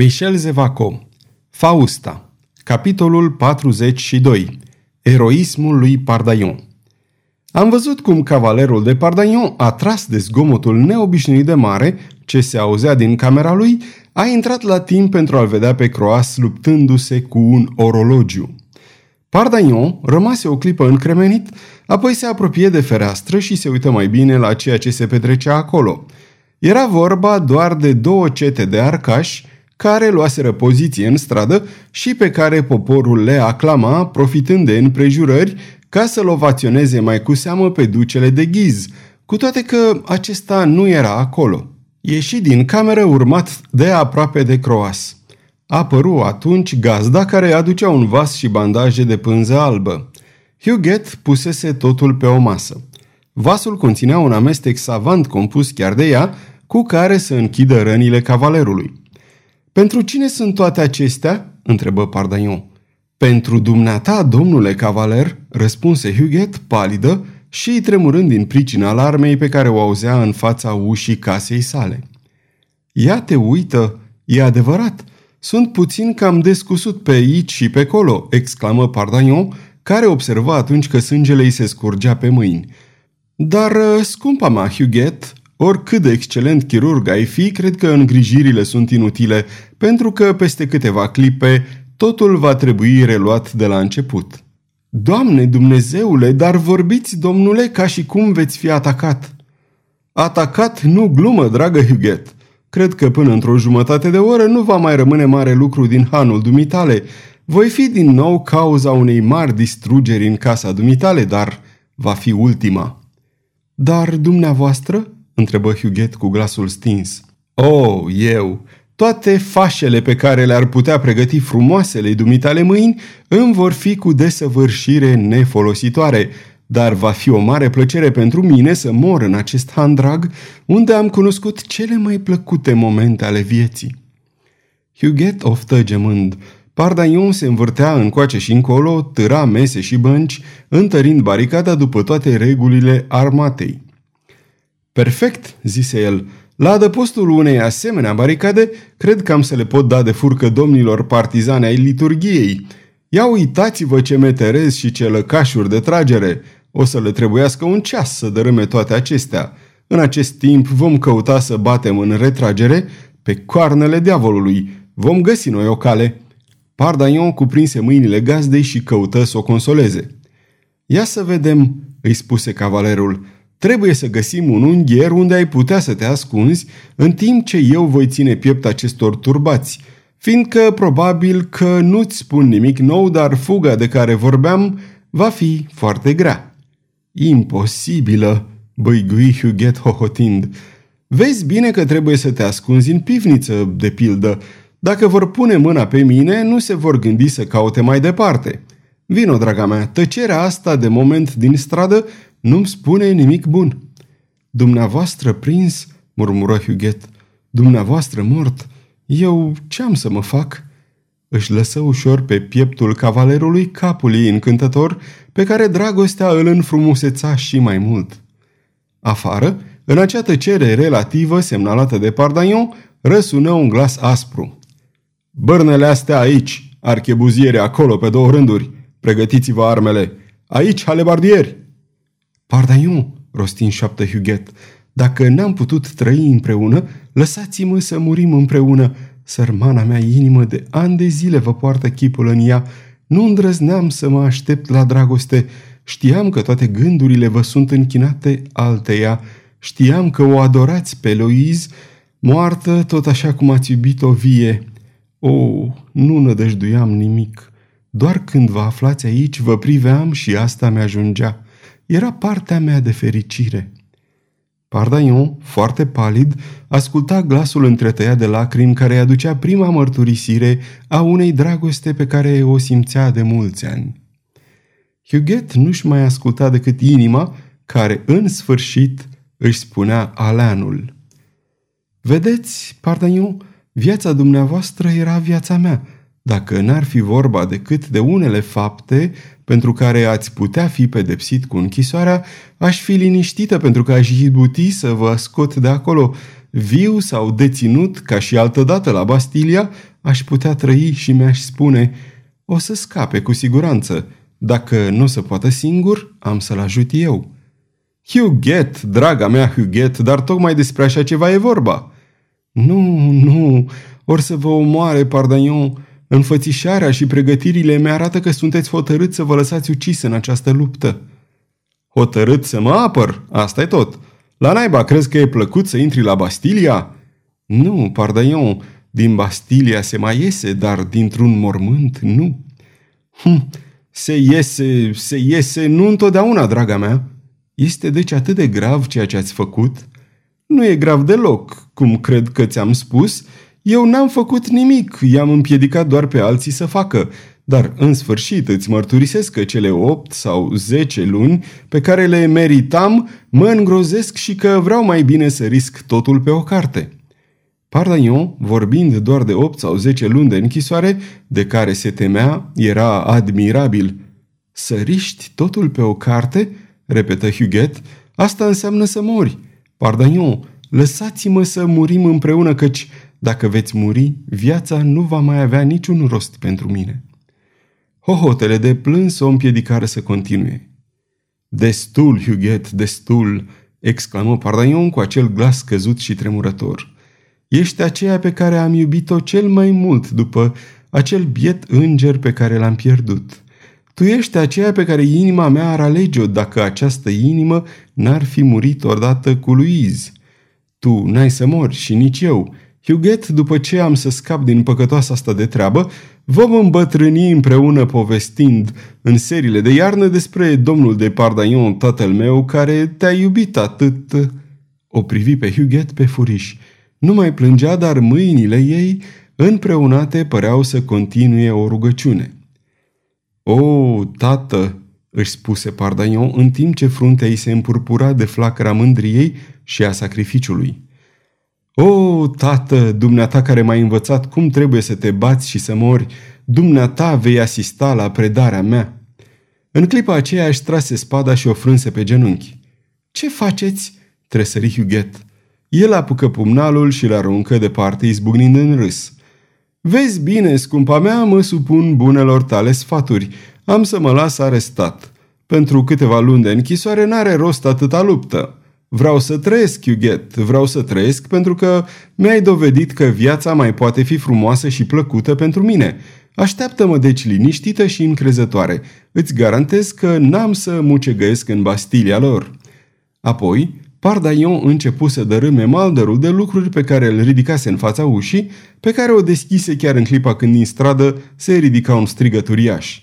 Michel Zevaco Fausta Capitolul 42 Eroismul lui Pardaion Am văzut cum cavalerul de Pardaion, atras de zgomotul neobișnuit de mare, ce se auzea din camera lui, a intrat la timp pentru a-l vedea pe Croas luptându-se cu un orologiu. Pardaion rămase o clipă încremenit, apoi se apropie de fereastră și se uită mai bine la ceea ce se petrecea acolo. Era vorba doar de două cete de arcași, care luaseră poziție în stradă și pe care poporul le aclama, profitând de împrejurări, ca să-l ovaționeze mai cu seamă pe ducele de ghiz, cu toate că acesta nu era acolo. Ieși din cameră urmat de aproape de croas. Apăru atunci gazda care aducea un vas și bandaje de pânză albă. Huguet pusese totul pe o masă. Vasul conținea un amestec savant compus chiar de ea, cu care să închidă rănile cavalerului. Pentru cine sunt toate acestea?" întrebă Pardaion. Pentru dumneata, domnule cavaler," răspunse Huguet, palidă și tremurând din pricina alarmei pe care o auzea în fața ușii casei sale. Ia te uită, e adevărat, sunt puțin cam descusut pe aici și pe acolo, exclamă Pardaion, care observa atunci că sângele îi se scurgea pe mâini. Dar, scumpa mea, Huguet, Oricât de excelent chirurg ai fi, cred că îngrijirile sunt inutile, pentru că peste câteva clipe totul va trebui reluat de la început. Doamne Dumnezeule, dar vorbiți, domnule, ca și cum veți fi atacat. Atacat nu glumă, dragă Huguet. Cred că până într-o jumătate de oră nu va mai rămâne mare lucru din hanul dumitale. Voi fi din nou cauza unei mari distrugeri în casa dumitale, dar va fi ultima. Dar dumneavoastră? Întrebă Huguet cu glasul stins. Oh, eu! Toate fașele pe care le-ar putea pregăti frumoasele dumitale mâini îmi vor fi cu desăvârșire nefolositoare, dar va fi o mare plăcere pentru mine să mor în acest handrag unde am cunoscut cele mai plăcute momente ale vieții. Huguet oftă gemând. Pardaion se învârtea încoace și încolo, târa mese și bănci, întărind baricada după toate regulile armatei. Perfect, zise el. La adăpostul unei asemenea baricade, cred că am să le pot da de furcă domnilor partizani ai liturgiei. Ia uitați-vă ce meterez și ce lăcașuri de tragere. O să le trebuiască un ceas să dărâme toate acestea. În acest timp vom căuta să batem în retragere pe coarnele diavolului. Vom găsi noi o cale. Pardaion cuprinse mâinile gazdei și căută să o consoleze. Ia să vedem, îi spuse cavalerul. Trebuie să găsim un ungher unde ai putea să te ascunzi în timp ce eu voi ține piept acestor turbați, fiindcă probabil că nu-ți spun nimic nou, dar fuga de care vorbeam va fi foarte grea. Imposibilă, băigui Huguet hohotind. Vezi bine că trebuie să te ascunzi în pivniță, de pildă. Dacă vor pune mâna pe mine, nu se vor gândi să caute mai departe. Vino, draga mea, tăcerea asta de moment din stradă nu-mi spune nimic bun. Dumneavoastră prins, murmură Huguet, dumneavoastră mort, eu ce am să mă fac? Își lăsă ușor pe pieptul cavalerului capul ei încântător, pe care dragostea îl înfrumuseța și mai mult. Afară, în acea tăcere relativă semnalată de Pardaion, răsună un glas aspru. Bărnele astea aici, archebuziere acolo pe două rânduri, pregătiți-vă armele, aici halebardieri! Pardaiu, rosti în șoaptă Huguet, dacă n-am putut trăi împreună, lăsați-mă să murim împreună. Sărmana mea inimă de ani de zile vă poartă chipul în ea. Nu îndrăzneam să mă aștept la dragoste. Știam că toate gândurile vă sunt închinate alteia. Știam că o adorați pe Loiz, moartă tot așa cum ați iubit-o vie. O, nu nădăjduiam nimic. Doar când vă aflați aici, vă priveam și asta mi-ajungea era partea mea de fericire. Pardaion, foarte palid, asculta glasul întretăiat de lacrimi care îi aducea prima mărturisire a unei dragoste pe care o simțea de mulți ani. Huguet nu-și mai asculta decât inima, care, în sfârșit, își spunea aleanul. Vedeți, Pardaion, viața dumneavoastră era viața mea, dacă n-ar fi vorba decât de unele fapte pentru care ați putea fi pedepsit cu închisoarea, aș fi liniștită pentru că aș izbuti să vă scot de acolo, viu sau deținut ca și altădată la Bastilia, aș putea trăi și mi-aș spune o să scape cu siguranță. Dacă nu se poate singur, am să-l ajut eu. Huguet, draga mea Huguet, dar tocmai despre așa ceva e vorba. Nu, nu, or să vă omoare, Pardagnon. Înfățișarea și pregătirile mi arată că sunteți hotărât să vă lăsați ucis în această luptă. Hotărât să mă apăr, asta e tot. La naiba, crezi că e plăcut să intri la Bastilia? Nu, Pardaion, din Bastilia se mai iese, dar dintr-un mormânt nu. Hm, se iese, se iese, nu întotdeauna, draga mea. Este deci atât de grav ceea ce ați făcut? Nu e grav deloc, cum cred că ți-am spus. Eu n-am făcut nimic, i-am împiedicat doar pe alții să facă. Dar, în sfârșit, îți mărturisesc că cele opt sau zece luni pe care le meritam mă îngrozesc și că vreau mai bine să risc totul pe o carte. Pardagnon, vorbind doar de opt sau zece luni de închisoare, de care se temea, era admirabil. Să riști totul pe o carte? repetă Huguet. Asta înseamnă să mori. Pardagnon, lăsați-mă să murim împreună, căci dacă veți muri, viața nu va mai avea niciun rost pentru mine. Hohotele de plâns o împiedicară să continue. Destul, Huguet, destul!" exclamă Pardaion cu acel glas căzut și tremurător. Ești aceea pe care am iubit-o cel mai mult după acel biet înger pe care l-am pierdut. Tu ești aceea pe care inima mea ar alege-o dacă această inimă n-ar fi murit odată cu Louise. Tu n-ai să mori și nici eu, Huguet, după ce am să scap din păcătoasa asta de treabă, vom îmbătrâni împreună povestind în seriile de iarnă despre domnul de Pardaion, tatăl meu, care te-a iubit atât. O privi pe Huguet pe furiș. Nu mai plângea, dar mâinile ei, împreunate, păreau să continue o rugăciune. O, tată!" își spuse Pardaion în timp ce fruntea ei se împurpura de flacăra mândriei și a sacrificiului. O, tată, dumneata care m-ai învățat cum trebuie să te bați și să mori, dumneata vei asista la predarea mea. În clipa aceea își trase spada și o frânse pe genunchi. Ce faceți?" tresări Huguet. El apucă pumnalul și l aruncă departe izbucnind în râs. Vezi bine, scumpa mea, mă supun bunelor tale sfaturi. Am să mă las arestat. Pentru câteva luni de închisoare n-are rost atâta luptă. Vreau să trăiesc, Huguet, vreau să trăiesc pentru că mi-ai dovedit că viața mai poate fi frumoasă și plăcută pentru mine. Așteaptă-mă deci liniștită și încrezătoare. Îți garantez că n-am să mucegăiesc în Bastilia lor. Apoi, Pardaion începu să dărâme maldărul de lucruri pe care îl ridicase în fața ușii, pe care o deschise chiar în clipa când din stradă se ridica un strigăt uriaș.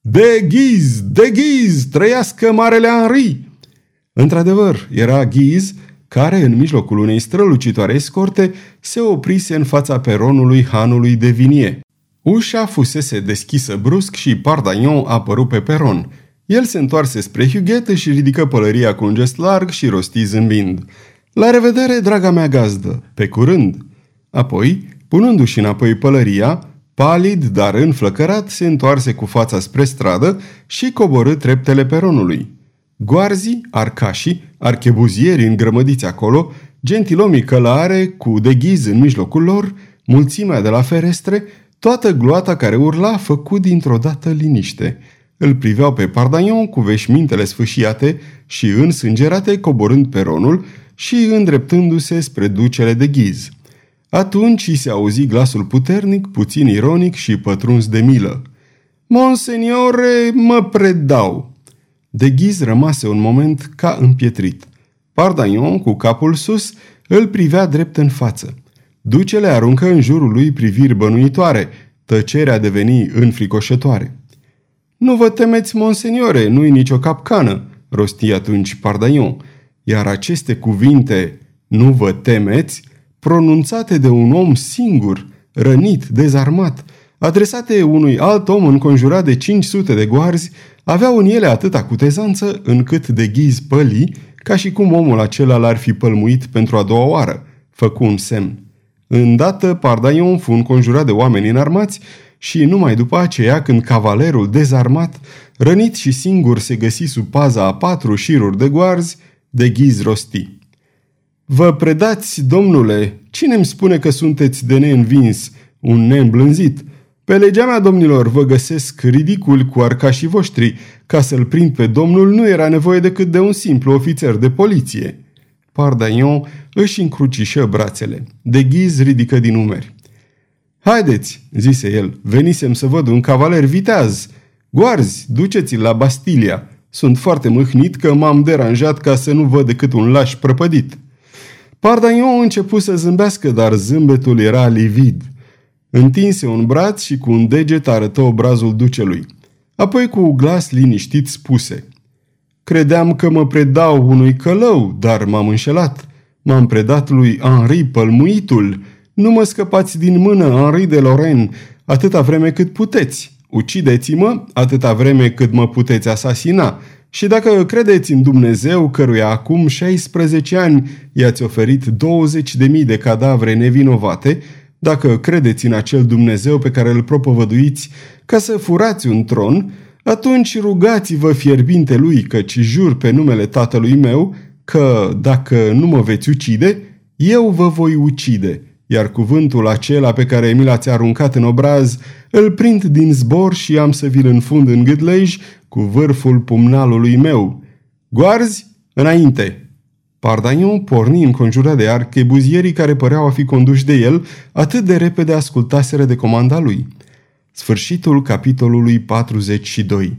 De ghiz! De ghiz! Trăiască Marele Henri! Într-adevăr, era Ghiz, care, în mijlocul unei strălucitoare escorte, se oprise în fața peronului hanului de vinie. Ușa fusese deschisă brusc și Pardagnon apărut pe peron. El se întoarse spre Huguet și ridică pălăria cu un gest larg și rosti zâmbind. La revedere, draga mea gazdă! Pe curând! Apoi, punându-și înapoi pălăria, palid, dar înflăcărat, se întoarse cu fața spre stradă și coborâ treptele peronului. Goarzii, arcașii, archebuzieri îngrămădiți acolo, gentilomii călare cu deghiz în mijlocul lor, mulțimea de la ferestre, toată gloata care urla făcut dintr-o dată liniște. Îl priveau pe Pardagnon cu veșmintele sfâșiate și însângerate coborând peronul și îndreptându-se spre ducele de ghiz. Atunci îi se auzi glasul puternic, puțin ironic și pătruns de milă. Monseniore, mă predau!" De ghiz rămase un moment ca împietrit. Pardagnon, cu capul sus, îl privea drept în față. Ducele aruncă în jurul lui priviri bănuitoare, tăcerea deveni înfricoșătoare. Nu vă temeți, monseniore, nu-i nicio capcană, rosti atunci Pardaion, iar aceste cuvinte, nu vă temeți, pronunțate de un om singur, rănit, dezarmat, adresate unui alt om înconjurat de 500 de goarzi, aveau în ele atâta cutezanță încât de ghiz păli, ca și cum omul acela l-ar fi pălmuit pentru a doua oară. Făcu un semn. Îndată, Pardaion fu înconjurat de oameni înarmați și numai după aceea, când cavalerul dezarmat, rănit și singur se găsi sub paza a patru șiruri de goarzi, de ghiz rosti. Vă predați, domnule, cine îmi spune că sunteți de neînvins, un neîmblânzit? Pe legea mea, domnilor, vă găsesc ridicul cu arcașii voștri. Ca să-l prind pe domnul nu era nevoie decât de un simplu ofițer de poliție. Pardaion își încrucișă brațele. De ghiz ridică din umeri. Haideți, zise el, venisem să văd un cavaler viteaz. Goarzi, duceți-l la Bastilia. Sunt foarte mâhnit că m-am deranjat ca să nu văd decât un laș prăpădit. Pardaion început să zâmbească, dar zâmbetul era livid. Întinse un braț și cu un deget arătă obrazul ducelui. Apoi cu glas liniștit spuse Credeam că mă predau unui călău, dar m-am înșelat. M-am predat lui Henri Pălmuitul. Nu mă scăpați din mână, Henri de Lorraine, atâta vreme cât puteți. Ucideți-mă atâta vreme cât mă puteți asasina. Și dacă credeți în Dumnezeu, căruia acum 16 ani i-ați oferit 20.000 de cadavre nevinovate, dacă credeți în acel Dumnezeu pe care îl propovăduiți ca să furați un tron, atunci rugați-vă fierbinte lui, căci jur pe numele tatălui meu că, dacă nu mă veți ucide, eu vă voi ucide, iar cuvântul acela pe care mi l-ați aruncat în obraz, îl prind din zbor și am să vi-l înfund în gâdlej cu vârful pumnalului meu. Goarzi, înainte!" Pardaion porni înconjurat de archebuzierii care păreau a fi conduși de el, atât de repede ascultaseră de comanda lui. Sfârșitul capitolului 42